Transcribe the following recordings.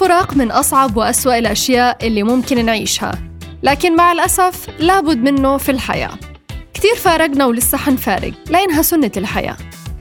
الفراق من أصعب وأسوأ الأشياء اللي ممكن نعيشها لكن مع الأسف لابد منه في الحياة. كثير فارقنا ولسه حنفارق لأنها سنة الحياة.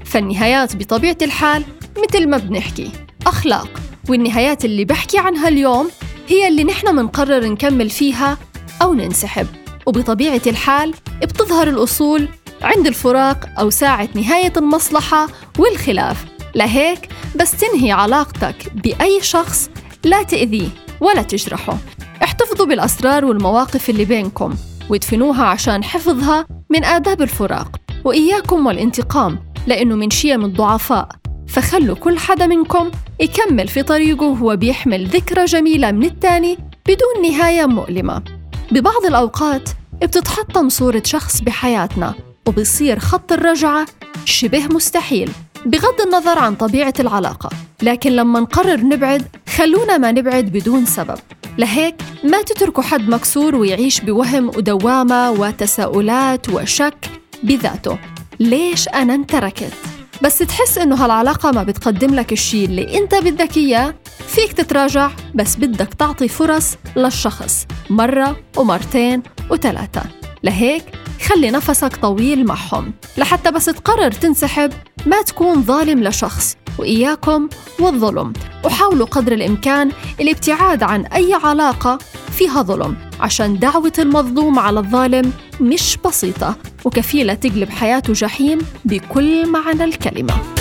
فالنهايات بطبيعة الحال مثل ما بنحكي أخلاق. والنهايات اللي بحكي عنها اليوم هي اللي نحن منقرر نكمل فيها أو ننسحب. وبطبيعة الحال بتظهر الأصول عند الفراق أو ساعة نهاية المصلحة والخلاف. لهيك بس تنهي علاقتك بأي شخص لا تأذيه ولا تجرحه. احتفظوا بالأسرار والمواقف اللي بينكم وادفنوها عشان حفظها من آداب الفراق. وإياكم والانتقام لأنه من شيم الضعفاء. فخلوا كل حدا منكم يكمل في طريقه وهو بيحمل ذكرى جميلة من التاني بدون نهاية مؤلمة. ببعض الأوقات بتتحطم صورة شخص بحياتنا وبصير خط الرجعة شبه مستحيل بغض النظر عن طبيعة العلاقة. لكن لما نقرر نبعد خلونا ما نبعد بدون سبب. لهيك ما تتركوا حد مكسور ويعيش بوهم ودوامة وتساؤلات وشك بذاته. ليش أنا انتركت؟ بس تحس إنه هالعلاقة ما بتقدم لك الشيء اللي أنت بدك إياه. فيك تتراجع بس بدك تعطي فرص للشخص. مرة ومرتين وثلاثة. لهيك خلي نفسك طويل معهم. لحتى بس تقرر تنسحب ما تكون ظالم لشخص. وإياكم والظلم وحاولوا قدر الإمكان الابتعاد عن أي علاقة فيها ظلم عشان دعوة المظلوم على الظالم مش بسيطة وكفيلة تقلب حياته جحيم بكل معنى الكلمة.